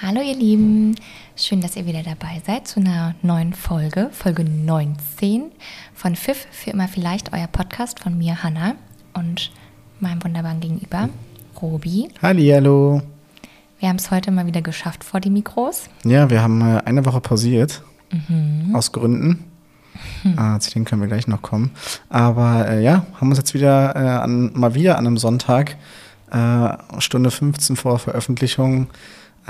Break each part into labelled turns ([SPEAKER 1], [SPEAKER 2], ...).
[SPEAKER 1] Hallo ihr Lieben, schön, dass ihr wieder dabei seid zu einer neuen Folge, Folge 19 von Pfiff für immer vielleicht, euer Podcast von mir, Hanna und meinem wunderbaren Gegenüber, Robi.
[SPEAKER 2] Hallo.
[SPEAKER 1] Wir haben es heute mal wieder geschafft vor die Mikros.
[SPEAKER 2] Ja, wir haben äh, eine Woche pausiert, aus Gründen. Äh, zu denen können wir gleich noch kommen. Aber äh, ja, haben uns jetzt wieder äh, an, mal wieder an einem Sonntag, äh, Stunde 15 vor Veröffentlichung,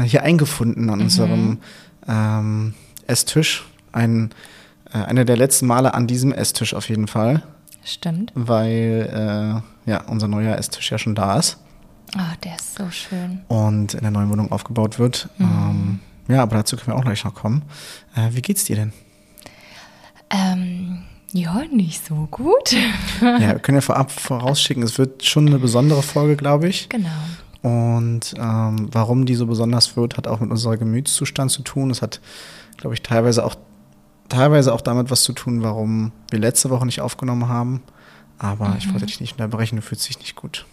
[SPEAKER 2] hier eingefunden an unserem ähm, Esstisch. Ein, äh, einer der letzten Male an diesem Esstisch auf jeden Fall,
[SPEAKER 1] Stimmt.
[SPEAKER 2] weil äh, ja, unser neuer Esstisch ja schon da ist
[SPEAKER 1] Oh, der ist so schön.
[SPEAKER 2] und in der neuen Wohnung aufgebaut wird. Ähm, ja, aber dazu können wir auch gleich noch kommen. Äh, wie geht's dir denn?
[SPEAKER 1] Ähm, ja, nicht so gut.
[SPEAKER 2] Ja, wir können ja vorab vorausschicken, es wird schon eine besondere Folge, glaube ich.
[SPEAKER 1] genau.
[SPEAKER 2] Und ähm, warum die so besonders wird, hat auch mit unserem Gemütszustand zu tun. Es hat, glaube ich, teilweise auch, teilweise auch damit was zu tun, warum wir letzte Woche nicht aufgenommen haben. Aber ich wollte dich nicht unterbrechen, du fühlst dich nicht gut.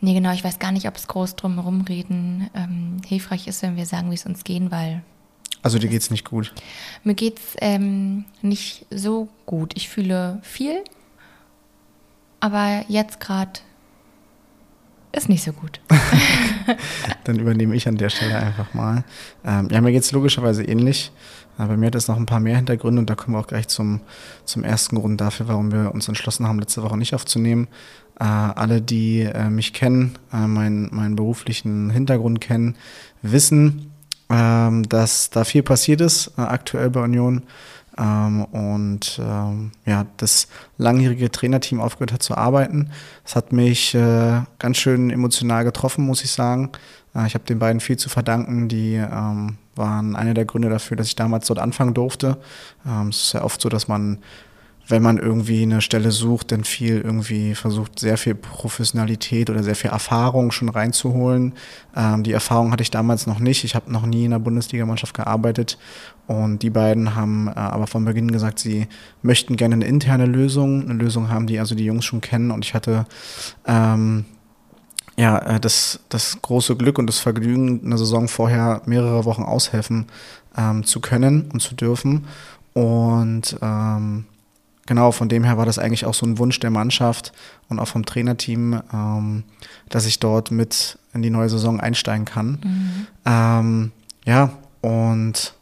[SPEAKER 1] Nee, genau, ich weiß gar nicht, ob es groß drum herum reden ähm, hilfreich ist, wenn wir sagen, wie es uns gehen, weil
[SPEAKER 2] Also dir geht's nicht gut.
[SPEAKER 1] Mir geht's ähm, nicht so gut. Ich fühle viel, aber jetzt gerade ist nicht so gut.
[SPEAKER 2] Dann übernehme ich an der Stelle einfach mal. Ähm, ja, mir geht es logischerweise ähnlich. Äh, bei mir hat es noch ein paar mehr Hintergründe und da kommen wir auch gleich zum, zum ersten Grund dafür, warum wir uns entschlossen haben, letzte Woche nicht aufzunehmen. Äh, alle, die äh, mich kennen, äh, meinen, meinen beruflichen Hintergrund kennen, wissen, ähm, dass da viel passiert ist äh, aktuell bei Union. Ähm, und ähm, ja, das langjährige Trainerteam aufgehört hat zu arbeiten. Das hat mich äh, ganz schön emotional getroffen, muss ich sagen. Äh, ich habe den beiden viel zu verdanken. Die ähm, waren einer der Gründe dafür, dass ich damals dort anfangen durfte. Ähm, es ist ja oft so, dass man wenn man irgendwie eine Stelle sucht, dann viel irgendwie versucht, sehr viel Professionalität oder sehr viel Erfahrung schon reinzuholen. Ähm, die Erfahrung hatte ich damals noch nicht. Ich habe noch nie in der Bundesligamannschaft gearbeitet und die beiden haben äh, aber von Beginn gesagt, sie möchten gerne eine interne Lösung, eine Lösung haben, die also die Jungs schon kennen und ich hatte ähm, ja, äh, das, das große Glück und das Vergnügen, eine Saison vorher mehrere Wochen aushelfen ähm, zu können und zu dürfen. Und ähm, genau, von dem her war das eigentlich auch so ein Wunsch der Mannschaft und auch vom Trainerteam, ähm, dass ich dort mit in die neue Saison einsteigen kann. Ähm, ja, und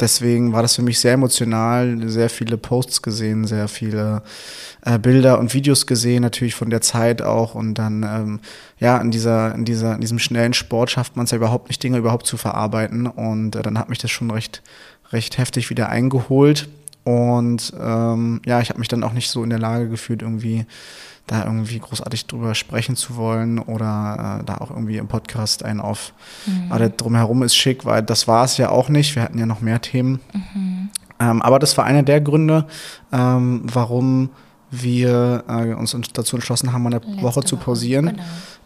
[SPEAKER 2] deswegen war das für mich sehr emotional, sehr viele Posts gesehen, sehr viele äh, Bilder und Videos gesehen, natürlich von der Zeit auch. Und dann, ähm, ja, in dieser, in dieser, in diesem schnellen Sport schafft man es ja überhaupt nicht, Dinge überhaupt zu verarbeiten. Und äh, dann hat mich das schon recht, recht heftig wieder eingeholt. Und ähm, ja, ich habe mich dann auch nicht so in der Lage gefühlt, irgendwie da irgendwie großartig drüber sprechen zu wollen oder äh, da auch irgendwie im Podcast einen auf
[SPEAKER 1] Mhm.
[SPEAKER 2] alles drumherum ist schick, weil das war es ja auch nicht. Wir hatten ja noch mehr Themen. Ähm, aber das war einer der Gründe, ähm, warum wir äh, uns dazu entschlossen haben, eine
[SPEAKER 1] Letzte
[SPEAKER 2] Woche zu
[SPEAKER 1] Woche,
[SPEAKER 2] pausieren.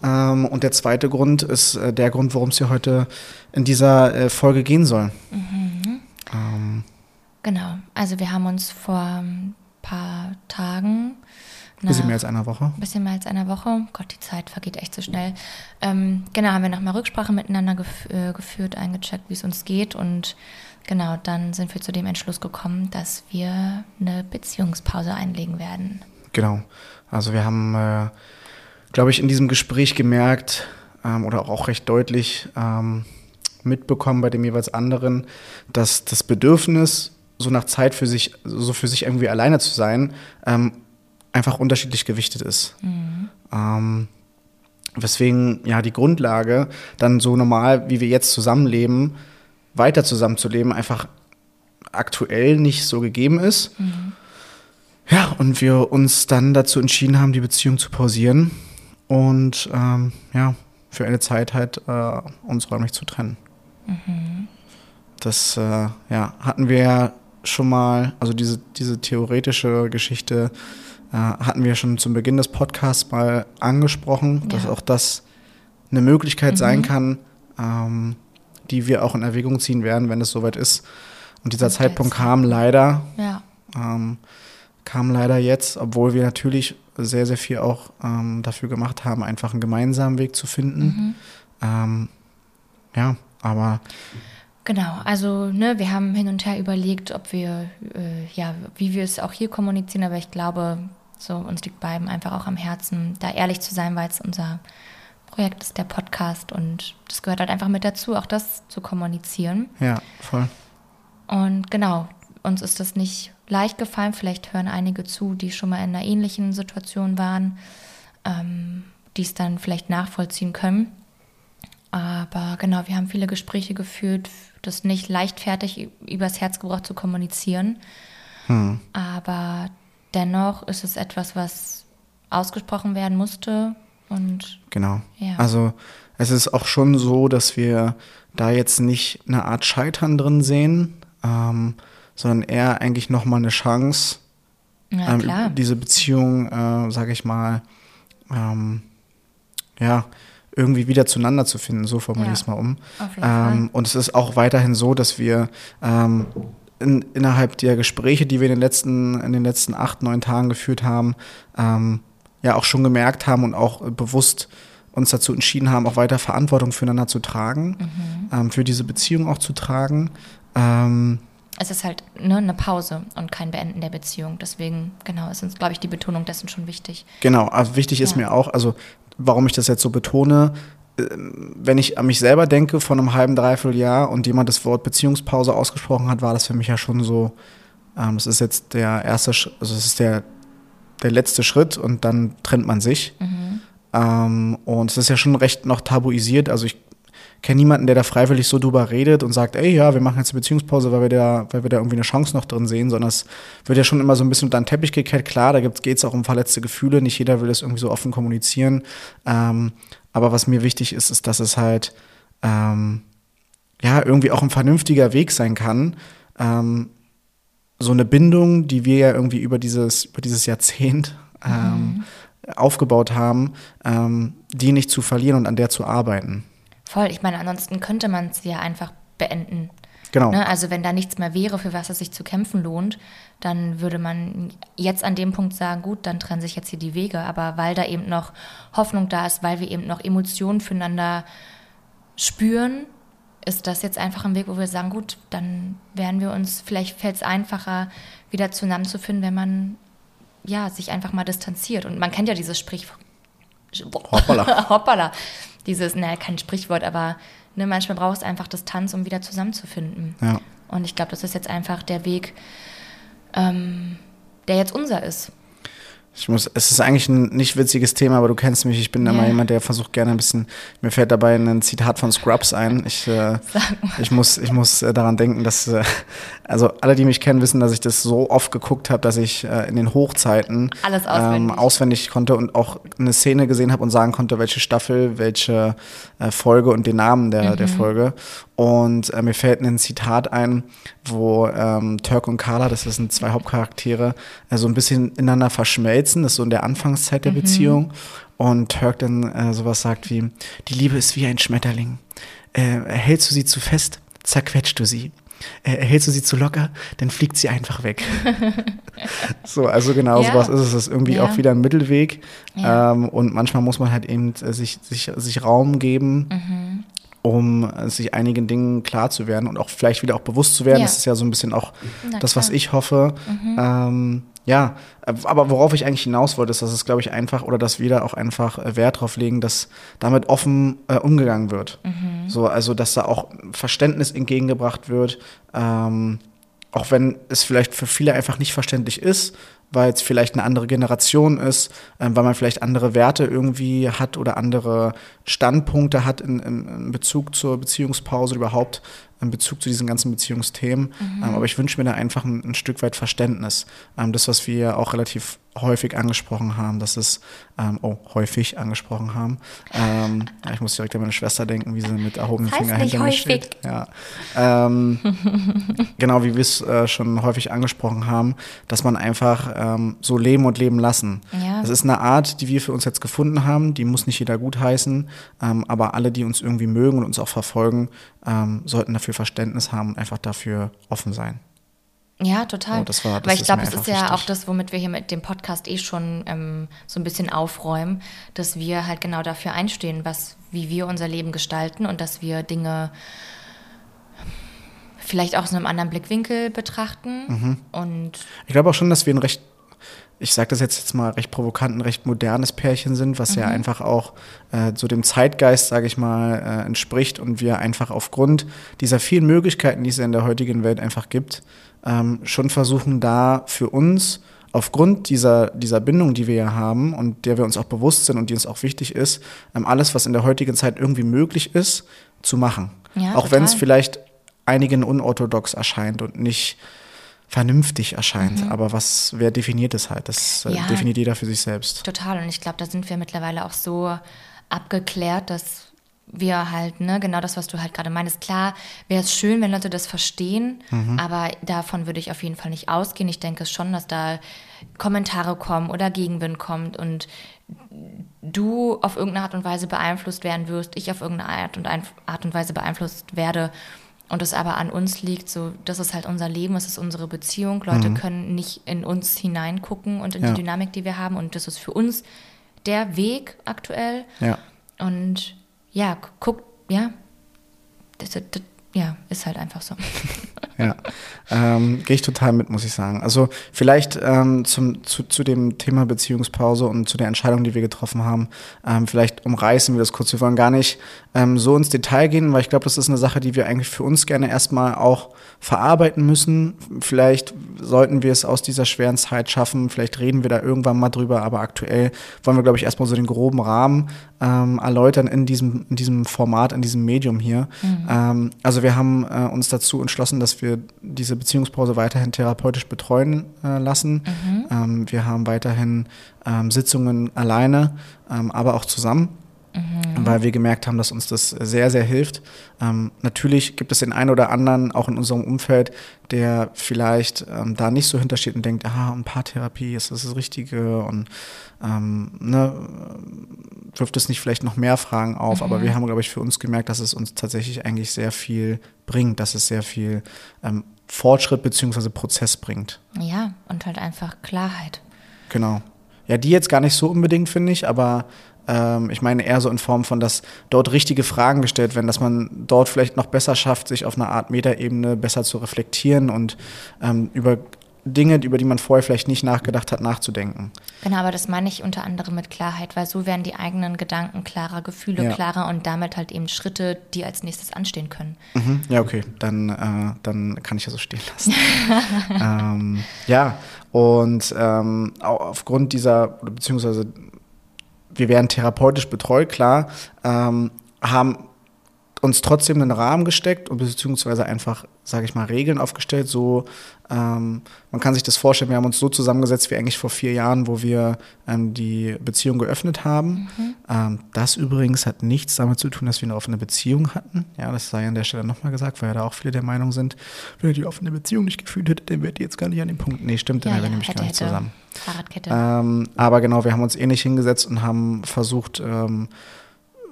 [SPEAKER 1] genau.
[SPEAKER 2] Ähm, und der zweite Grund ist äh, der Grund, worum es hier heute in dieser äh, Folge gehen soll. Ähm,
[SPEAKER 1] Genau. Also wir haben uns vor ein paar Tagen,
[SPEAKER 2] bisschen
[SPEAKER 1] nach-
[SPEAKER 2] mehr als einer Woche.
[SPEAKER 1] bisschen mehr als einer Woche, Gott, die Zeit vergeht echt so schnell. Ähm, genau, haben wir nochmal Rücksprache miteinander gef äh, geführt, eingecheckt, wie es uns geht und genau, dann sind wir zu dem Entschluss gekommen, dass wir eine Beziehungspause einlegen werden.
[SPEAKER 2] Genau. Also wir haben, äh, glaube ich, in diesem Gespräch gemerkt ähm, oder auch recht deutlich ähm, mitbekommen bei dem jeweils anderen, dass das Bedürfnis, so nach Zeit für sich, so für sich irgendwie alleine zu sein, ähm, einfach unterschiedlich gewichtet ist. Ähm, weswegen ja die Grundlage, dann so normal, wie wir jetzt zusammenleben, weiter zusammenzuleben, einfach aktuell nicht so gegeben ist. Ja, und wir uns dann dazu entschieden haben, die Beziehung zu pausieren und ähm, ja, für eine Zeit halt äh, uns räumlich zu trennen. Das äh, ja, hatten wir ja schon mal, also diese, diese theoretische Geschichte äh, hatten wir schon zum Beginn des Podcasts mal angesprochen, dass
[SPEAKER 1] Ja.
[SPEAKER 2] auch das eine Möglichkeit sein kann, ähm, die wir auch in Erwägung ziehen werden, wenn es soweit ist. Und dieser
[SPEAKER 1] der
[SPEAKER 2] Zeitpunkt
[SPEAKER 1] Zeit-
[SPEAKER 2] kam leider
[SPEAKER 1] Ja,
[SPEAKER 2] ähm, kam leider jetzt, obwohl wir natürlich sehr, sehr viel auch ähm, dafür gemacht haben, einfach einen gemeinsamen Weg zu finden. Ähm, ja, Aber
[SPEAKER 1] Genau, also ne, wir haben hin und her überlegt, ob wir, äh, ja, wie wir es auch hier kommunizieren, aber ich glaube, so uns liegt beiden einfach auch am Herzen, da ehrlich zu sein, weil es unser Projekt ist, der Podcast und das gehört halt einfach mit dazu, auch das zu kommunizieren.
[SPEAKER 2] ja, voll.
[SPEAKER 1] Und genau, uns ist das nicht leicht gefallen. Vielleicht hören einige zu, die schon mal in einer ähnlichen Situation waren, ähm, die es dann vielleicht nachvollziehen können. Aber genau, wir haben viele Gespräche geführt, das nicht leichtfertig übers Herz gebracht zu kommunizieren. Aber dennoch ist es etwas, was ausgesprochen werden musste. Und
[SPEAKER 2] Genau.
[SPEAKER 1] Ja.
[SPEAKER 2] Also es ist auch schon so, dass wir da jetzt nicht eine Art Scheitern drin sehen, ähm, sondern eher eigentlich nochmal eine Chance,
[SPEAKER 1] ja,
[SPEAKER 2] ähm, diese Beziehung, äh, sage ich mal, ähm, ja, irgendwie wieder zueinander zu finden, so formuliere
[SPEAKER 1] Ja,
[SPEAKER 2] ich es mal um. Ähm, und es ist auch weiterhin so, dass wir ähm, in, innerhalb der Gespräche, die wir in den letzten, in den letzten acht, neun Tagen geführt haben, ähm, ja auch schon gemerkt haben und auch bewusst uns dazu entschieden haben, auch weiter Verantwortung füreinander zu tragen,
[SPEAKER 1] Mhm.
[SPEAKER 2] ähm, für diese Beziehung auch zu tragen. Ähm,
[SPEAKER 1] es ist halt ne, eine Pause und kein Beenden der Beziehung. Deswegen, genau, ist uns, glaube ich, die Betonung dessen schon wichtig.
[SPEAKER 2] Genau, also wichtig ist
[SPEAKER 1] Ja.
[SPEAKER 2] mir auch, also warum ich das jetzt so betone, ähm, wenn ich an mich selber denke von einem halben, dreiviertel Jahr und jemand das Wort Beziehungspause ausgesprochen hat, war das für mich ja schon so, ähm, das ist jetzt der erste, also es ist der, der letzte Schritt und dann trennt man sich. Ähm, und es ist ja schon recht noch tabuisiert, also ich kenne niemanden, der da freiwillig so drüber redet und sagt, ey, ja, wir machen jetzt eine Beziehungspause, weil wir da, weil wir da irgendwie eine Chance noch drin sehen, sondern es wird ja schon immer so ein bisschen unter den Teppich gekehrt. Klar, da geht es auch um verletzte Gefühle. Nicht jeder will das irgendwie so offen kommunizieren. Ähm, aber was mir wichtig ist, ist, dass es halt ähm, ja irgendwie auch ein vernünftiger Weg sein kann. Ähm, so eine Bindung, die wir ja irgendwie über dieses, über dieses Jahrzehnt ähm, aufgebaut haben, ähm, die nicht zu verlieren und an der zu arbeiten.
[SPEAKER 1] Voll, ich meine, ansonsten könnte man es ja einfach beenden.
[SPEAKER 2] Genau.
[SPEAKER 1] Ne? Also wenn da nichts mehr wäre, für was es sich zu kämpfen lohnt, dann würde man jetzt an dem Punkt sagen, gut, dann trennen sich jetzt hier die Wege. Aber weil da eben noch Hoffnung da ist, weil wir eben noch Emotionen füreinander spüren, ist das jetzt einfach ein Weg, wo wir sagen, gut, dann werden wir uns, vielleicht fällt es einfacher, wieder zusammenzufinden, wenn man ja, sich einfach mal distanziert. Und man kennt ja dieses Sprichwort.
[SPEAKER 2] Hoppala.
[SPEAKER 1] Hoppala. Dieses, naja, kein Sprichwort, aber ne, manchmal brauchst du einfach Distanz, um wieder zusammenzufinden.
[SPEAKER 2] Ja.
[SPEAKER 1] Und ich glaube, das ist jetzt einfach der Weg, ähm, der jetzt unser ist.
[SPEAKER 2] Ich muss, es ist eigentlich ein nicht witziges Thema, aber du kennst mich. Ich bin
[SPEAKER 1] Ja.
[SPEAKER 2] immer jemand, der versucht gerne ein bisschen. Mir fällt dabei ein Zitat von Scrubs ein. Ich, äh, ich muss, ich muss äh, daran denken, dass äh, also alle, die mich kennen, wissen, dass ich das so oft geguckt habe, dass ich äh, in den Hochzeiten
[SPEAKER 1] Alles auswendig.
[SPEAKER 2] Ähm, auswendig konnte und auch eine Szene gesehen habe und sagen konnte, welche Staffel, welche äh, Folge und den Namen der, der Folge. Und äh, mir fällt ein Zitat ein, wo ähm, Turk und Carla, das sind zwei Hauptcharaktere, so ein bisschen ineinander verschmelzen. Das ist so in der Anfangszeit der Beziehung. Und Turk dann äh, sowas sagt wie, die Liebe ist wie ein Schmetterling. Äh, hältst du sie zu fest, zerquetscht du sie. Äh, hältst du sie zu locker, dann fliegt sie einfach weg. so, also genau
[SPEAKER 1] Ja.
[SPEAKER 2] sowas ist es. Das ist irgendwie
[SPEAKER 1] Ja.
[SPEAKER 2] auch wieder ein Mittelweg.
[SPEAKER 1] Ja.
[SPEAKER 2] Ähm, und manchmal muss man halt eben äh, sich, sich, sich Raum geben,
[SPEAKER 1] Mhm.
[SPEAKER 2] um äh, sich einigen Dingen klar zu werden und auch vielleicht wieder auch bewusst zu werden.
[SPEAKER 1] Ja.
[SPEAKER 2] Das ist ja so ein bisschen auch das, was
[SPEAKER 1] klar. Mhm.
[SPEAKER 2] ich hoffe. Ähm, ja, äh, aber worauf ich eigentlich hinaus wollte, ist, dass es, glaube ich, einfach oder dass wir da auch einfach äh, Wert drauf legen, dass damit offen äh, umgegangen wird.
[SPEAKER 1] Mhm.
[SPEAKER 2] So, also, dass da auch Verständnis entgegengebracht wird, ähm, auch wenn es vielleicht für viele einfach nicht verständlich ist, weil es vielleicht eine andere Generation ist, ähm, weil man vielleicht andere Werte irgendwie hat oder andere Standpunkte hat in, in, in Bezug zur Beziehungspause überhaupt in Bezug zu diesen ganzen Beziehungsthemen. Ähm, aber ich wünsche mir da einfach ein, ein Stück weit Verständnis. Ähm, das, was wir auch relativ häufig angesprochen haben, das ist, ähm, oh, häufig angesprochen haben. Ähm, ich muss direkt an meine Schwester denken, wie sie mit erhobenem
[SPEAKER 1] Das heißt
[SPEAKER 2] Finger
[SPEAKER 1] nicht
[SPEAKER 2] hinter mir
[SPEAKER 1] häufig.
[SPEAKER 2] steht. Ja. Ähm, genau wie wir es äh, schon häufig angesprochen haben, dass man einfach ähm, so leben und leben lassen.
[SPEAKER 1] Ja.
[SPEAKER 2] Das ist eine Art, die wir für uns jetzt gefunden haben, die muss nicht jeder gutheißen, ähm, aber alle, die uns irgendwie mögen und uns auch verfolgen, ähm, sollten dafür Verständnis haben und einfach dafür offen sein.
[SPEAKER 1] Ja, total.
[SPEAKER 2] Oh, das war- das
[SPEAKER 1] Weil ich glaube, es ist ja
[SPEAKER 2] wichtig.
[SPEAKER 1] auch das, womit wir hier mit dem Podcast eh schon ähm, so ein bisschen aufräumen, dass wir halt genau dafür einstehen, was wie wir unser Leben gestalten und dass wir Dinge vielleicht auch aus einem anderen Blickwinkel betrachten. Mhm. Und
[SPEAKER 2] ich glaube auch schon, dass wir ein recht, ich sage das jetzt, jetzt mal recht provokant, ein recht modernes Pärchen sind, was mhm. ja einfach auch äh, so dem Zeitgeist, sage ich mal, äh, entspricht und wir einfach aufgrund dieser vielen Möglichkeiten, die es in der heutigen Welt einfach gibt, ähm, schon versuchen, da für uns aufgrund dieser, dieser Bindung, die wir ja haben und der wir uns auch bewusst sind und die uns auch wichtig ist, ähm, alles, was in der heutigen Zeit irgendwie möglich ist, zu machen. Ja, auch wenn es vielleicht einigen unorthodox erscheint und nicht vernünftig erscheint. Mhm. Aber was, wer definiert es halt? Das äh, ja, definiert jeder für sich selbst.
[SPEAKER 1] Total. Und ich glaube, da sind wir mittlerweile auch so abgeklärt, dass wir halt, ne, genau das, was du halt gerade meinst. Klar, wäre es schön, wenn Leute das verstehen, mhm. aber davon würde ich auf jeden Fall nicht ausgehen. Ich denke schon, dass da Kommentare kommen oder Gegenwind kommt und du auf irgendeine Art und Weise beeinflusst werden wirst, ich auf irgendeine Art und, Art und Weise beeinflusst werde und es aber an uns liegt, so, das ist halt unser Leben, es ist unsere Beziehung. Leute mhm. können nicht in uns hineingucken und in ja. die Dynamik, die wir haben. Und das ist für uns der Weg aktuell.
[SPEAKER 2] Ja.
[SPEAKER 1] Und ja, guckt, ja, das, das, ja, ist halt einfach so.
[SPEAKER 2] ja, ähm, gehe ich total mit, muss ich sagen. Also vielleicht ähm, zum, zu, zu dem Thema Beziehungspause und zu der Entscheidung, die wir getroffen haben, ähm, vielleicht umreißen wir das kurz. Wir wollen gar nicht ähm, so ins Detail gehen, weil ich glaube, das ist eine Sache, die wir eigentlich für uns gerne erstmal auch verarbeiten müssen. Vielleicht sollten wir es aus dieser schweren Zeit schaffen, vielleicht reden wir da irgendwann mal drüber, aber aktuell wollen wir, glaube ich, erstmal so den groben Rahmen ähm, erläutern in diesem, in diesem Format, in diesem Medium hier. Mhm. Ähm, also wir haben äh, uns dazu entschlossen, dass wir diese Beziehungspause weiterhin therapeutisch betreuen äh, lassen. Mhm. Ähm, wir haben weiterhin ähm, Sitzungen alleine, ähm, aber auch zusammen. Mhm. Weil wir gemerkt haben, dass uns das sehr, sehr hilft. Ähm, natürlich gibt es den einen oder anderen, auch in unserem Umfeld, der vielleicht ähm, da nicht so hintersteht und denkt, ah, ein Paartherapie ist das, das Richtige und ähm, ne, wirft es nicht vielleicht noch mehr Fragen auf. Mhm. Aber wir haben, glaube ich, für uns gemerkt, dass es uns tatsächlich eigentlich sehr viel bringt, dass es sehr viel ähm, Fortschritt bzw. Prozess bringt.
[SPEAKER 1] Ja, und halt einfach Klarheit.
[SPEAKER 2] Genau. Ja, die jetzt gar nicht so unbedingt, finde ich, aber ich meine eher so in Form von, dass dort richtige Fragen gestellt werden, dass man dort vielleicht noch besser schafft, sich auf einer Art Metaebene besser zu reflektieren und ähm, über Dinge, über die man vorher vielleicht nicht nachgedacht hat, nachzudenken.
[SPEAKER 1] Genau, aber das meine ich unter anderem mit Klarheit, weil so werden die eigenen Gedanken klarer, Gefühle ja. klarer und damit halt eben Schritte, die als nächstes anstehen können.
[SPEAKER 2] Mhm. Ja, okay, dann, äh, dann kann ich ja so stehen lassen. ähm, ja, und ähm, aufgrund dieser, beziehungsweise wir werden therapeutisch betreut, klar, ähm, haben uns trotzdem einen Rahmen gesteckt und beziehungsweise einfach, sage ich mal, Regeln aufgestellt. So, ähm, man kann sich das vorstellen, wir haben uns so zusammengesetzt wie eigentlich vor vier Jahren, wo wir ähm, die Beziehung geöffnet haben. Mhm. Ähm, das übrigens hat nichts damit zu tun, dass wir eine offene Beziehung hatten. Ja, das sei an der Stelle nochmal gesagt, weil ja da auch viele der Meinung sind, wenn ihr die offene Beziehung nicht gefühlt hättet, dann wärt ihr jetzt gar nicht an dem Punkt. Nee, stimmt, dann ja, wären wir nämlich hätte, gar nicht zusammen. Fahrradkette. Ähm, aber genau, wir haben uns ähnlich hingesetzt und haben versucht, ähm,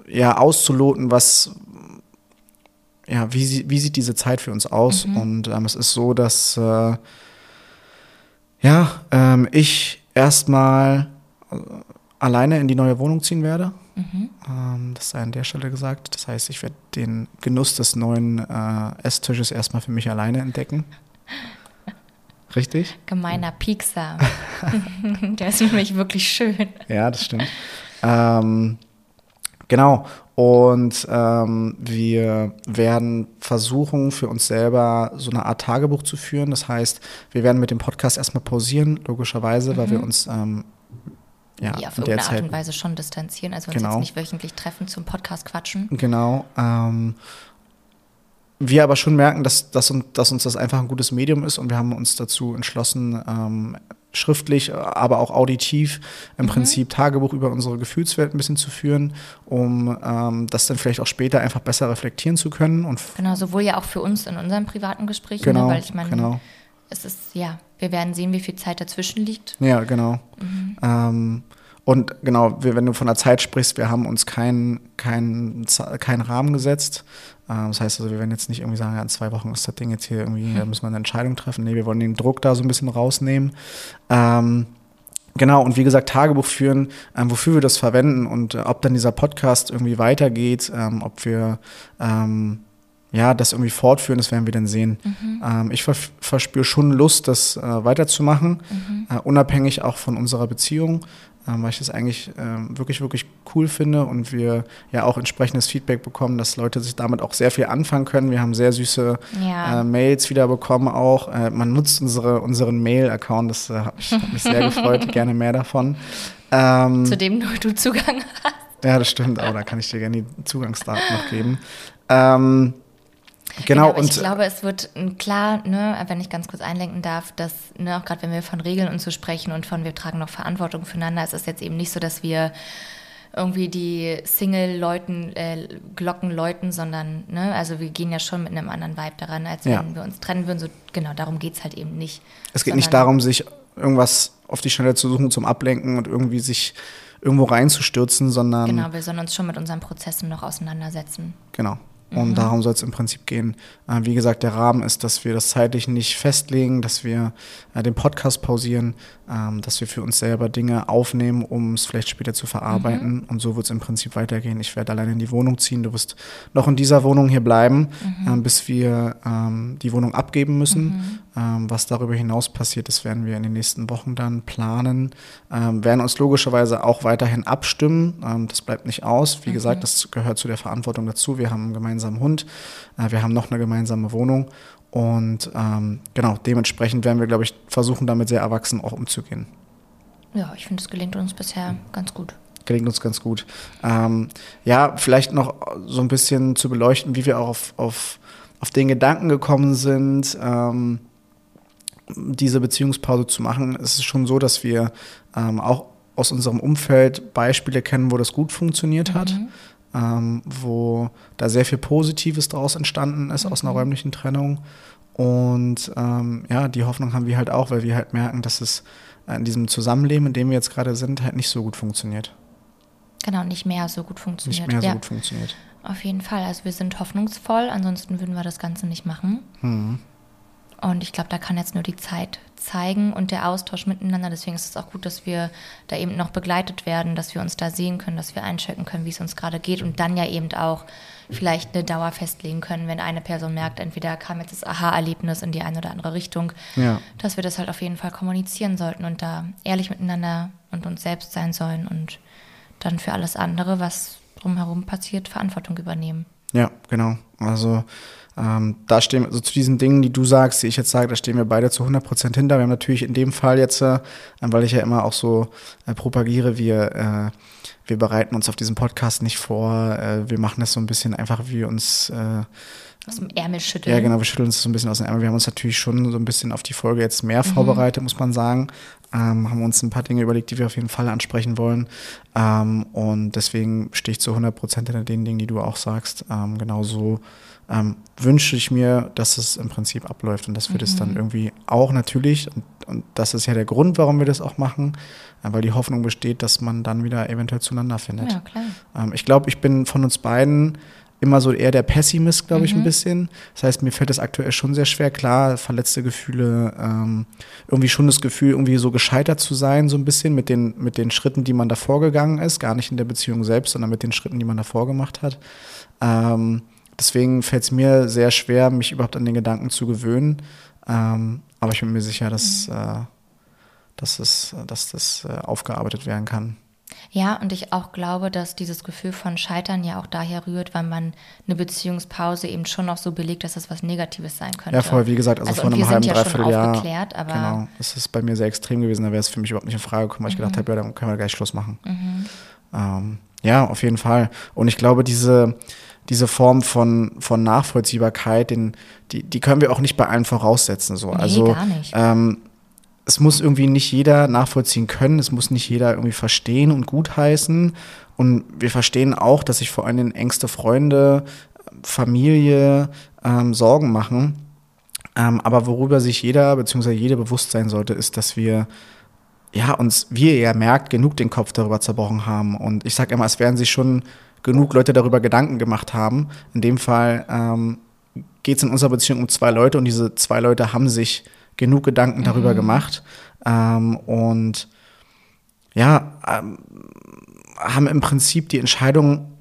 [SPEAKER 2] ja, auszuloten, was, ja, wie, wie sieht diese Zeit für uns aus? Mhm. Und ähm, es ist so, dass äh, ja, ähm, ich erstmal äh, alleine in die neue Wohnung ziehen werde. Mhm. Ähm, das sei an der Stelle gesagt. Das heißt, ich werde den Genuss des neuen äh, Esstisches erstmal für mich alleine entdecken. Richtig?
[SPEAKER 1] Gemeiner Piekser. der ist nämlich wirklich schön.
[SPEAKER 2] Ja, das stimmt. Ähm, genau. Und ähm, wir werden versuchen, für uns selber so eine Art Tagebuch zu führen. Das heißt, wir werden mit dem Podcast erstmal pausieren, logischerweise, mhm. weil wir mhm. uns ähm,
[SPEAKER 1] ja, die auf irgendeine Art und Weise schon distanzieren, also uns genau. jetzt nicht wöchentlich treffen zum Podcast quatschen.
[SPEAKER 2] Genau. Ähm, wir aber schon merken, dass, dass, dass, uns das einfach ein gutes Medium ist und wir haben uns dazu entschlossen, ähm, schriftlich, aber auch auditiv im mhm. Prinzip Tagebuch über unsere Gefühlswelt ein bisschen zu führen, um ähm, das dann vielleicht auch später einfach besser reflektieren zu können. Und
[SPEAKER 1] genau, sowohl ja auch für uns in unseren privaten Gesprächen,
[SPEAKER 2] ne, genau,
[SPEAKER 1] ne? weil ich meine,
[SPEAKER 2] genau.
[SPEAKER 1] es ist, ja, wir werden sehen, wie viel Zeit dazwischen liegt.
[SPEAKER 2] Ja, genau. Mhm. Ähm, und genau, wenn du von der Zeit sprichst, wir haben uns keinen kein, kein Rahmen gesetzt. Ähm, das heißt also, wir werden jetzt nicht irgendwie sagen, ja, in zwei Wochen ist das Ding jetzt hier irgendwie, da müssen wir eine Entscheidung treffen. Nee, wir wollen den Druck da so ein bisschen rausnehmen. Ähm, Genau, und wie gesagt, Tagebuch führen, ähm, wofür wir das verwenden und äh, ob dann dieser Podcast irgendwie weitergeht, ähm, ob wir ähm, ja, das irgendwie fortführen, das werden wir dann sehen. Mhm. Ähm, ich ver verspüre schon Lust, das äh, weiterzumachen, mhm. äh, unabhängig auch von unserer Beziehung, äh, weil ich das eigentlich äh, wirklich, wirklich cool finde und wir ja auch entsprechendes Feedback bekommen, dass Leute sich damit auch sehr viel anfangen können. Wir haben sehr süße ja. Äh, Mails wieder bekommen auch. Äh, man nutzt unsere, unseren Mail-Account, das hat mich, hat mich sehr gefreut, gerne mehr davon.
[SPEAKER 1] Ähm, Zu dem nur du Zugang hast.
[SPEAKER 2] Ja, das stimmt, aber da kann ich dir gerne die Zugangsdaten noch geben. Ähm, Genau,
[SPEAKER 1] genau und ich glaube, es wird klar, ne, wenn ich ganz kurz einlenken darf, dass, ne, auch gerade wenn wir von Regeln und so sprechen und von wir tragen noch Verantwortung füreinander, ist es jetzt eben nicht so, dass wir irgendwie die Single-Leuten, äh, Glocken läuten, sondern, ne, also wir gehen ja schon mit einem anderen Vibe daran, als ja. wenn wir uns trennen würden. So, genau, darum geht es halt eben nicht.
[SPEAKER 2] Es geht nicht darum, sich irgendwas auf die Schnelle zu suchen zum Ablenken und irgendwie sich irgendwo reinzustürzen, sondern.
[SPEAKER 1] Genau, wir sollen uns schon mit unseren Prozessen noch auseinandersetzen.
[SPEAKER 2] Genau. Und mhm. darum soll es im Prinzip gehen. Äh, wie gesagt, der Rahmen ist, dass wir das zeitlich nicht festlegen, dass wir äh, den Podcast pausieren, ähm, dass wir für uns selber Dinge aufnehmen, um es vielleicht später zu verarbeiten. Mhm. Und so wird es im Prinzip weitergehen. Ich werde alleine in die Wohnung ziehen. Du wirst noch in dieser Wohnung hier bleiben, mhm. äh, bis wir ähm, die Wohnung abgeben müssen. Ähm, was darüber hinaus passiert, das werden wir in den nächsten Wochen dann planen. Ähm, werden uns logischerweise auch weiterhin abstimmen. Ähm, das bleibt nicht aus. Wie gesagt, das gehört zu der Verantwortung dazu. Wir haben einen gemeinsamen Hund. Äh, wir haben noch eine gemeinsame Wohnung. Und ähm, genau, dementsprechend werden wir, glaube ich, versuchen, damit sehr erwachsen auch umzugehen.
[SPEAKER 1] Ja, ich finde, es gelingt uns bisher ganz gut.
[SPEAKER 2] Gelingt uns ganz gut. Ähm, ja, vielleicht noch so ein bisschen zu beleuchten, wie wir auch auf, auf, auf den Gedanken gekommen sind, ähm, diese Beziehungspause zu machen. Es ist schon so, dass wir ähm, auch aus unserem Umfeld Beispiele kennen, wo das gut funktioniert hat. Mhm ähm, wo da sehr viel Positives daraus entstanden ist mhm. aus einer mhm. räumlichen Trennung. Und ähm, ja, die Hoffnung haben wir halt auch, weil wir halt merken, dass es in diesem Zusammenleben, in dem wir jetzt gerade sind, halt nicht so gut funktioniert.
[SPEAKER 1] Genau, nicht mehr so gut funktioniert.
[SPEAKER 2] Nicht mehr ja. so gut funktioniert.
[SPEAKER 1] Auf jeden Fall. Also wir sind hoffnungsvoll, ansonsten würden wir das Ganze nicht machen. Mhm. Und ich glaube, da kann jetzt nur die Zeit zeigen und der Austausch miteinander. Deswegen ist es auch gut, dass wir da eben noch begleitet werden, dass wir uns da sehen können, dass wir einchecken können, wie es uns gerade geht und dann ja eben auch vielleicht eine Dauer festlegen können, wenn eine Person merkt, entweder kam jetzt das Aha-Erlebnis in die eine oder andere Richtung, ja. dass wir das halt auf jeden Fall kommunizieren sollten und da ehrlich miteinander und uns selbst sein sollen und dann für alles andere, was drumherum passiert, Verantwortung übernehmen.
[SPEAKER 2] Ja, genau. Also ähm, da stehen, also zu diesen Dingen, die du sagst, die ich jetzt sage, da stehen wir beide zu 100 Prozent hinter. Wir haben natürlich in dem Fall jetzt, äh, weil ich ja immer auch so äh, propagiere, wir, äh, wir bereiten uns auf diesen Podcast nicht vor. Äh, wir machen das so ein bisschen einfach, wie uns äh,
[SPEAKER 1] aus dem Ärmel schütteln.
[SPEAKER 2] Ja, genau, wir schütteln uns so ein bisschen aus dem Ärmel. Wir haben uns natürlich schon so ein bisschen auf die Folge jetzt mehr mhm. vorbereitet, muss man sagen. Ähm, haben uns ein paar Dinge überlegt, die wir auf jeden Fall ansprechen wollen. Ähm, und deswegen stehe ich zu 100 Prozent hinter den Dingen, die du auch sagst. Ähm, genauso ähm, wünsche ich mir, dass es im Prinzip abläuft und dass wir mhm. das dann mhm. irgendwie auch natürlich, und, und, das ist ja der Grund, warum wir das auch machen, äh, weil die Hoffnung besteht, dass man dann wieder eventuell zueinander findet. Ja, klar. Ähm, ich glaube, ich bin von uns beiden immer so eher der Pessimist, glaube ich, mhm. ein bisschen. Das heißt, mir fällt es aktuell schon sehr schwer, klar, verletzte Gefühle, ähm, irgendwie schon das Gefühl, irgendwie so gescheitert zu sein, so ein bisschen mit den, mit den Schritten, die man davor gegangen ist, gar nicht in der Beziehung selbst, sondern mit den Schritten, die man davor gemacht hat. Ähm, Deswegen fällt es mir sehr schwer, mich überhaupt an den Gedanken zu gewöhnen. Ähm, aber ich bin mir sicher, dass, mhm. äh, dass, es, dass das äh, aufgearbeitet werden kann.
[SPEAKER 1] Ja, und ich auch glaube, dass dieses Gefühl von Scheitern ja auch daher rührt, weil man eine Beziehungspause eben schon noch so belegt, dass das was Negatives sein könnte.
[SPEAKER 2] Ja, voll, wie gesagt, also, also vor einem halben, ja dreiviertel Jahr.
[SPEAKER 1] Aber
[SPEAKER 2] genau, das ist bei mir sehr extrem gewesen, da wäre es für mich überhaupt nicht in Frage gekommen, weil mhm. ich gedacht habe, ja, dann können wir gleich Schluss machen. Mhm. Ähm, ja, auf jeden Fall. Und ich glaube, diese, diese Form von, von Nachvollziehbarkeit, den, die, die können wir auch nicht bei allen voraussetzen. So. Nee, also, gar nicht. Ähm, es muss irgendwie nicht jeder nachvollziehen können, es muss nicht jeder irgendwie verstehen und gutheißen. Und wir verstehen auch, dass sich vor allem engste Freunde, Familie ähm, Sorgen machen. Ähm, aber worüber sich jeder bzw. jede bewusst sein sollte, ist, dass wir ja uns, wie ihr ja merkt, genug den Kopf darüber zerbrochen haben. Und ich sage immer, es werden sich schon genug Leute darüber Gedanken gemacht haben. In dem Fall ähm, geht es in unserer Beziehung um zwei Leute und diese zwei Leute haben sich genug Gedanken darüber mhm. gemacht. Ähm, und ja, ähm, haben im Prinzip die Entscheidung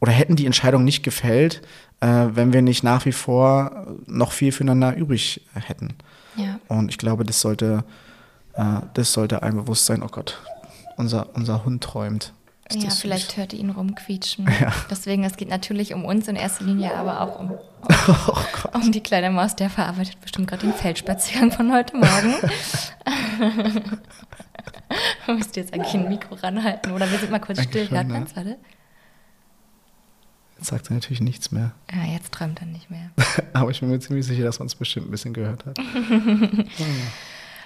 [SPEAKER 2] oder hätten die Entscheidung nicht gefällt, äh, wenn wir nicht nach wie vor noch viel füreinander übrig hätten.
[SPEAKER 1] Ja.
[SPEAKER 2] Und ich glaube, das sollte, äh, das sollte ein Bewusstsein, oh Gott, unser, unser Hund träumt.
[SPEAKER 1] Ja,
[SPEAKER 2] süß?
[SPEAKER 1] vielleicht hört ihr ihn rumquietschen.
[SPEAKER 2] Ja.
[SPEAKER 1] Deswegen, es geht natürlich um uns in erster Linie, aber auch um,
[SPEAKER 2] Oh Gott.
[SPEAKER 1] um die kleine Maus, der verarbeitet bestimmt gerade den Feldspaziergang von heute Morgen. Müsst ihr jetzt eigentlich ein Mikro ranhalten oder wir sind mal kurz
[SPEAKER 2] Eigentlich
[SPEAKER 1] still.
[SPEAKER 2] schon, ne?
[SPEAKER 1] Warte.
[SPEAKER 2] Jetzt sagt er natürlich nichts mehr.
[SPEAKER 1] Ja, jetzt träumt er nicht mehr.
[SPEAKER 2] Aber ich bin mir ziemlich sicher, dass man es bestimmt ein bisschen gehört hat.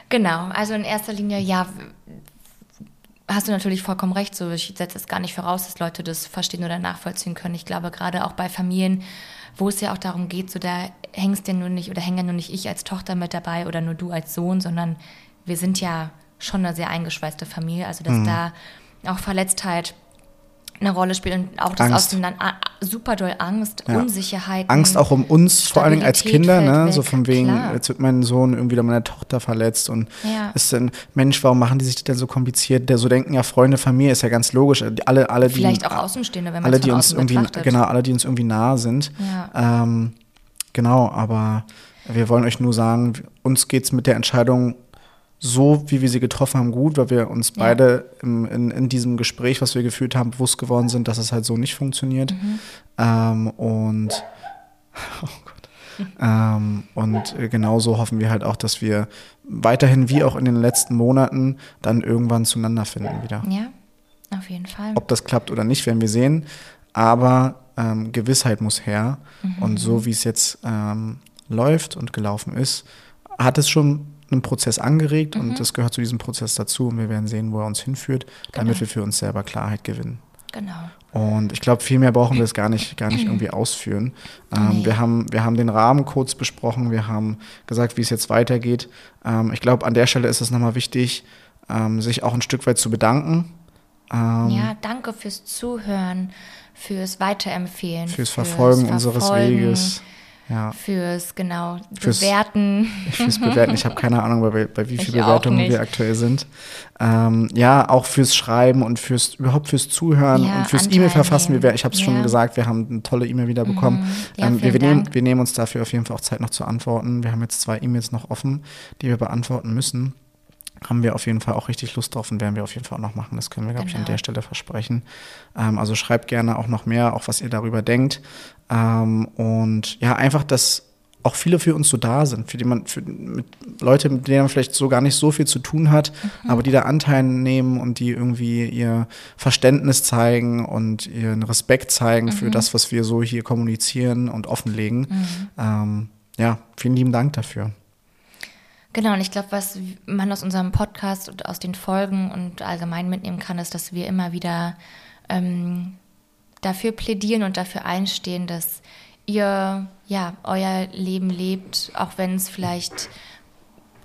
[SPEAKER 1] Genau, also in erster Linie, ja, hast du natürlich vollkommen recht. So, ich setze es gar nicht voraus, dass Leute das verstehen oder nachvollziehen können. Ich glaube, gerade auch bei Familien, wo es ja auch darum geht, so da hängst ja nur nicht oder hängen ja nur nicht ich als Tochter mit dabei oder nur du als Sohn, sondern wir sind ja schon eine sehr eingeschweißte Familie. Also, dass
[SPEAKER 2] Mhm.
[SPEAKER 1] da auch Verletztheit eine Rolle spielt und auch das
[SPEAKER 2] Angst.
[SPEAKER 1] Auseinander, ah, super doll Angst,
[SPEAKER 2] Ja.
[SPEAKER 1] Unsicherheit.
[SPEAKER 2] Angst auch um uns, vor allen Dingen als
[SPEAKER 1] Stabilität
[SPEAKER 2] Kinder, ne?
[SPEAKER 1] weg,
[SPEAKER 2] So von wegen,
[SPEAKER 1] klar.
[SPEAKER 2] jetzt wird mein Sohn irgendwie oder meine Tochter verletzt und
[SPEAKER 1] Ja.
[SPEAKER 2] ist dann, Mensch, warum machen die sich das denn so kompliziert? Der so denken ja Freunde, Familie ist ja ganz logisch. Alle, alle, die
[SPEAKER 1] Vielleicht auch Außenstehende, wenn man
[SPEAKER 2] alle,
[SPEAKER 1] es
[SPEAKER 2] die uns irgendwie,
[SPEAKER 1] betrachtet.
[SPEAKER 2] genau, alle, die uns irgendwie nahe sind.
[SPEAKER 1] Ja.
[SPEAKER 2] Ähm, genau, aber wir wollen euch nur sagen, uns geht's mit der Entscheidung so, wie wir sie getroffen haben, gut, weil wir uns
[SPEAKER 1] Ja.
[SPEAKER 2] beide im, in, in diesem Gespräch, was wir geführt haben, bewusst geworden sind, dass es halt so nicht funktioniert.
[SPEAKER 1] Mhm.
[SPEAKER 2] Ähm, und oh Gott. Ähm, und genauso hoffen wir halt auch, dass wir weiterhin, wie auch in den letzten Monaten, dann irgendwann zueinander finden wieder.
[SPEAKER 1] Ja, auf jeden Fall.
[SPEAKER 2] Ob das klappt oder nicht, werden wir sehen. Aber ähm, Gewissheit muss her. Und so wie es jetzt ähm, läuft und gelaufen ist, hat es schon einen Prozess angeregt und das gehört zu diesem Prozess dazu. Und wir werden sehen, wo er uns hinführt, damit
[SPEAKER 1] Genau.
[SPEAKER 2] wir für uns selber Klarheit gewinnen.
[SPEAKER 1] Genau.
[SPEAKER 2] Und ich glaube, viel mehr brauchen wir es gar nicht, gar nicht irgendwie ausführen. Ähm,
[SPEAKER 1] Nee.
[SPEAKER 2] wir, haben, wir haben den Rahmen kurz besprochen, wir haben gesagt, wie es jetzt weitergeht. Ähm, ich glaube, an der Stelle ist es nochmal wichtig, ähm, sich auch ein Stück weit zu bedanken. Ähm,
[SPEAKER 1] Ja, danke fürs Zuhören, fürs Weiterempfehlen,
[SPEAKER 2] fürs Verfolgen unseres
[SPEAKER 1] Verfolgen,
[SPEAKER 2] Weges. Ja,
[SPEAKER 1] Fürs, genau,
[SPEAKER 2] Fürs-
[SPEAKER 1] Bewerten.
[SPEAKER 2] fürs Bewerten. Ich habe keine Ahnung, bei, bei wie vielen
[SPEAKER 1] auch
[SPEAKER 2] Bewertungen wir aktuell sind. Ähm, ja, auch fürs Schreiben und fürs überhaupt fürs Zuhören
[SPEAKER 1] Ja,
[SPEAKER 2] und fürs
[SPEAKER 1] nehmen.
[SPEAKER 2] Wir, ich habe es schon gesagt, wir haben eine tolle E-Mail wieder bekommen.
[SPEAKER 1] Mhm. Ja,
[SPEAKER 2] ähm, wir, wir, nehmen, wir nehmen uns dafür auf jeden Fall auch Zeit noch zu antworten. Wir haben jetzt zwei E-Mails noch offen, die wir beantworten müssen. Haben wir auf jeden Fall auch richtig Lust drauf und werden wir auf jeden Fall auch noch machen. Das können wir, glaube ich, an
[SPEAKER 1] Genau.
[SPEAKER 2] der Stelle versprechen. Ähm, also schreibt gerne auch noch mehr, auch was ihr darüber denkt. Ähm, und ja, einfach, dass auch viele für uns so da sind, für die man, für mit Leute, mit denen man vielleicht so gar nicht so viel zu tun hat,
[SPEAKER 1] Mhm.
[SPEAKER 2] aber die da Anteil nehmen und die irgendwie ihr Verständnis zeigen und ihren Respekt zeigen
[SPEAKER 1] Mhm.
[SPEAKER 2] für das, was wir so hier kommunizieren und offenlegen. Ähm, ja, vielen lieben Dank dafür.
[SPEAKER 1] Genau, und ich glaube, was man aus unserem Podcast und aus den Folgen und allgemein mitnehmen kann, ist, dass wir immer wieder ähm, dafür plädieren und dafür einstehen, dass ihr ja euer Leben lebt, auch wenn es vielleicht,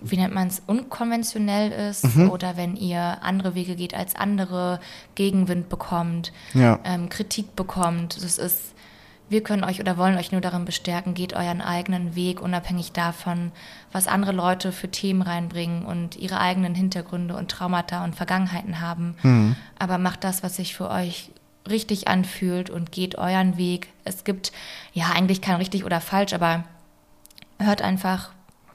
[SPEAKER 1] wie nennt man es, unkonventionell ist oder wenn ihr andere Wege geht als andere, Gegenwind bekommt,
[SPEAKER 2] Ja.
[SPEAKER 1] ähm, Kritik bekommt. Das ist, wir können euch oder wollen euch nur darin bestärken, geht euren eigenen Weg, unabhängig davon, was andere Leute für Themen reinbringen und ihre eigenen Hintergründe und Traumata und Vergangenheiten haben. Aber macht das, was sich für euch richtig anfühlt und geht euren Weg. Es gibt ja eigentlich kein richtig oder falsch, aber hört einfach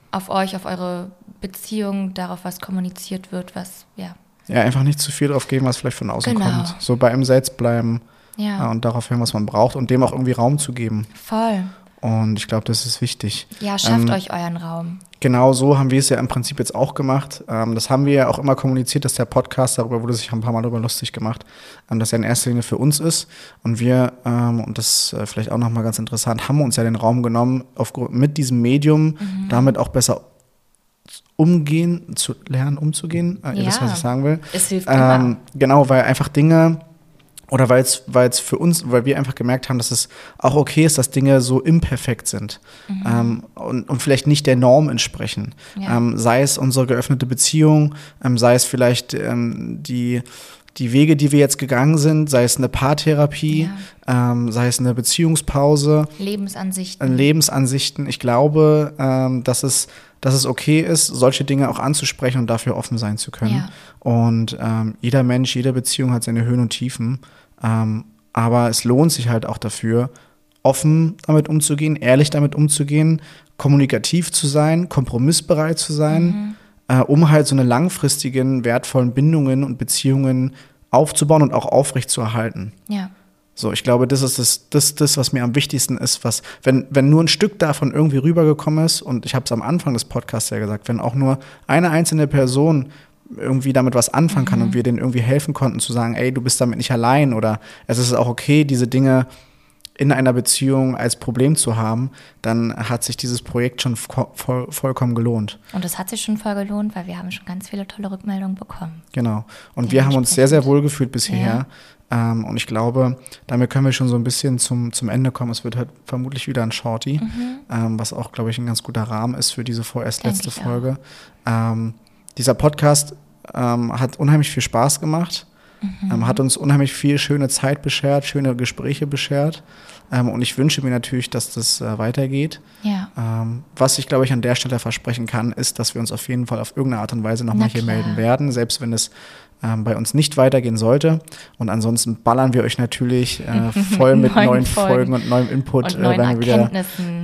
[SPEAKER 1] auf euch, auf eure Beziehung, darauf, was kommuniziert wird, was, ja.
[SPEAKER 2] Ja, einfach nicht zu viel drauf geben, was vielleicht von außen
[SPEAKER 1] Genau.
[SPEAKER 2] kommt. So bei ihm selbst bleiben
[SPEAKER 1] Ja,
[SPEAKER 2] ja, und darauf hören, was man braucht und dem auch irgendwie Raum zu geben.
[SPEAKER 1] voll.
[SPEAKER 2] Und ich glaube, das ist wichtig.
[SPEAKER 1] Ja, schafft
[SPEAKER 2] Ähm,
[SPEAKER 1] euch euren Raum.
[SPEAKER 2] Genau so haben wir es ja im Prinzip jetzt auch gemacht. Ähm, das haben wir ja auch immer kommuniziert, dass der Podcast, darüber wurde sich ein paar Mal darüber lustig gemacht, ähm, dass er in erster Linie für uns ist. Und wir, ähm, und das äh, vielleicht auch nochmal ganz interessant, haben uns ja den Raum genommen, aufgrund, mit diesem Medium damit auch besser umgehen, zu lernen, umzugehen. Äh, ihr wisst, was
[SPEAKER 1] Ja.
[SPEAKER 2] ich sagen will.
[SPEAKER 1] Es hilft immer.
[SPEAKER 2] Ähm, genau, weil einfach Dinge oder weil es weil es für uns, weil wir einfach gemerkt haben, dass es auch okay ist, dass Dinge so imperfekt sind ähm, und, und vielleicht nicht der Norm entsprechen.
[SPEAKER 1] Ja.
[SPEAKER 2] Ähm, sei es unsere geöffnete Beziehung, ähm, sei es vielleicht ähm, die die Wege, die wir jetzt gegangen sind, sei es eine Paartherapie, ähm, sei es eine Beziehungspause,
[SPEAKER 1] Lebensansichten.
[SPEAKER 2] Lebensansichten. Ich glaube, ähm, dass es dass es okay ist, solche Dinge auch anzusprechen und dafür offen sein zu können.
[SPEAKER 1] Ja.
[SPEAKER 2] Und ähm, jeder Mensch, jede Beziehung hat seine Höhen und Tiefen. Ähm, aber es lohnt sich halt auch dafür, offen damit umzugehen, ehrlich damit umzugehen, kommunikativ zu sein, kompromissbereit zu sein, äh, um halt so eine langfristigen, wertvollen Bindungen und Beziehungen aufzubauen und auch aufrechtzuerhalten.
[SPEAKER 1] Ja.
[SPEAKER 2] So, ich glaube, das ist das, das, das, was mir am wichtigsten ist, was, wenn, wenn nur ein Stück davon irgendwie rübergekommen ist, und ich habe es am Anfang des Podcasts ja gesagt, wenn auch nur eine einzelne Person irgendwie damit was anfangen kann und wir denen irgendwie helfen konnten, zu sagen, ey, du bist damit nicht allein oder es ist auch okay, diese Dinge in einer Beziehung als Problem zu haben, dann hat sich dieses Projekt schon vo- voll, vollkommen gelohnt.
[SPEAKER 1] Und es hat sich schon voll gelohnt, weil wir haben schon ganz viele tolle Rückmeldungen bekommen.
[SPEAKER 2] Genau. Und wir haben uns sehr, sehr wohl gefühlt bis hierher. Ähm, und ich glaube, damit können wir schon so ein bisschen zum, zum Ende kommen. Es wird halt vermutlich wieder ein Shorty, ähm, was auch, glaube ich, ein ganz guter Rahmen ist für diese vorerst
[SPEAKER 1] Denk
[SPEAKER 2] letzte. Folge. Ähm, dieser Podcast ähm, hat unheimlich viel Spaß gemacht, ähm, hat uns unheimlich viel schöne Zeit beschert, schöne Gespräche beschert. Ähm, und ich wünsche mir natürlich, dass das äh, weitergeht.
[SPEAKER 1] Ja.
[SPEAKER 2] Was ich, glaube ich, an der Stelle versprechen kann, ist, dass wir uns auf jeden Fall auf irgendeine Art und Weise nochmal hier melden werden, selbst wenn es ähm, bei uns nicht weitergehen sollte. Und ansonsten ballern wir euch natürlich äh, voll mit
[SPEAKER 1] Neuen
[SPEAKER 2] neuen
[SPEAKER 1] Folgen.
[SPEAKER 2] Folgen und neuem Input,
[SPEAKER 1] Und
[SPEAKER 2] äh, wenn, wir wieder,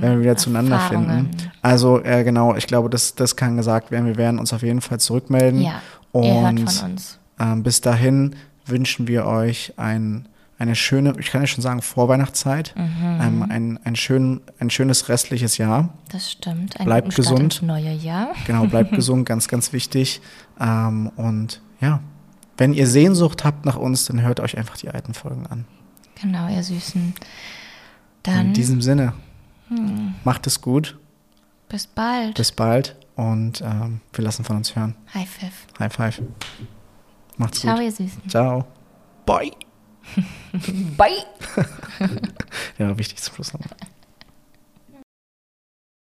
[SPEAKER 2] wenn wir wieder zueinander finden. Also äh, genau, ich glaube, das, das kann gesagt werden. Wir werden uns auf jeden Fall zurückmelden.
[SPEAKER 1] Ja.
[SPEAKER 2] Und
[SPEAKER 1] von uns.
[SPEAKER 2] ähm, bis dahin wünschen wir euch ein, eine schöne, ich kann ja schon sagen, Vorweihnachtszeit,
[SPEAKER 1] Mhm.
[SPEAKER 2] ähm, ein, ein, schön, ein schönes restliches Jahr.
[SPEAKER 1] Das stimmt. Ein
[SPEAKER 2] Bleibt
[SPEAKER 1] Start
[SPEAKER 2] gesund.
[SPEAKER 1] neue Jahr.
[SPEAKER 2] Genau, bleibt gesund, ganz, ganz wichtig. Ähm, und ja, wenn ihr Sehnsucht habt nach uns, dann hört euch einfach die alten Folgen an.
[SPEAKER 1] Genau, ihr Süßen.
[SPEAKER 2] In
[SPEAKER 1] Dann hm,
[SPEAKER 2] diesem Sinne, macht es gut,
[SPEAKER 1] bis bald.
[SPEAKER 2] bis bald und ähm, wir lassen von uns hören.
[SPEAKER 1] High Five.
[SPEAKER 2] High five. Macht's
[SPEAKER 1] Ciao,
[SPEAKER 2] gut.
[SPEAKER 1] ihr Süßen.
[SPEAKER 2] Ciao. Bye.
[SPEAKER 1] Bye.
[SPEAKER 2] Ja, wichtig zum Schluss nochmal.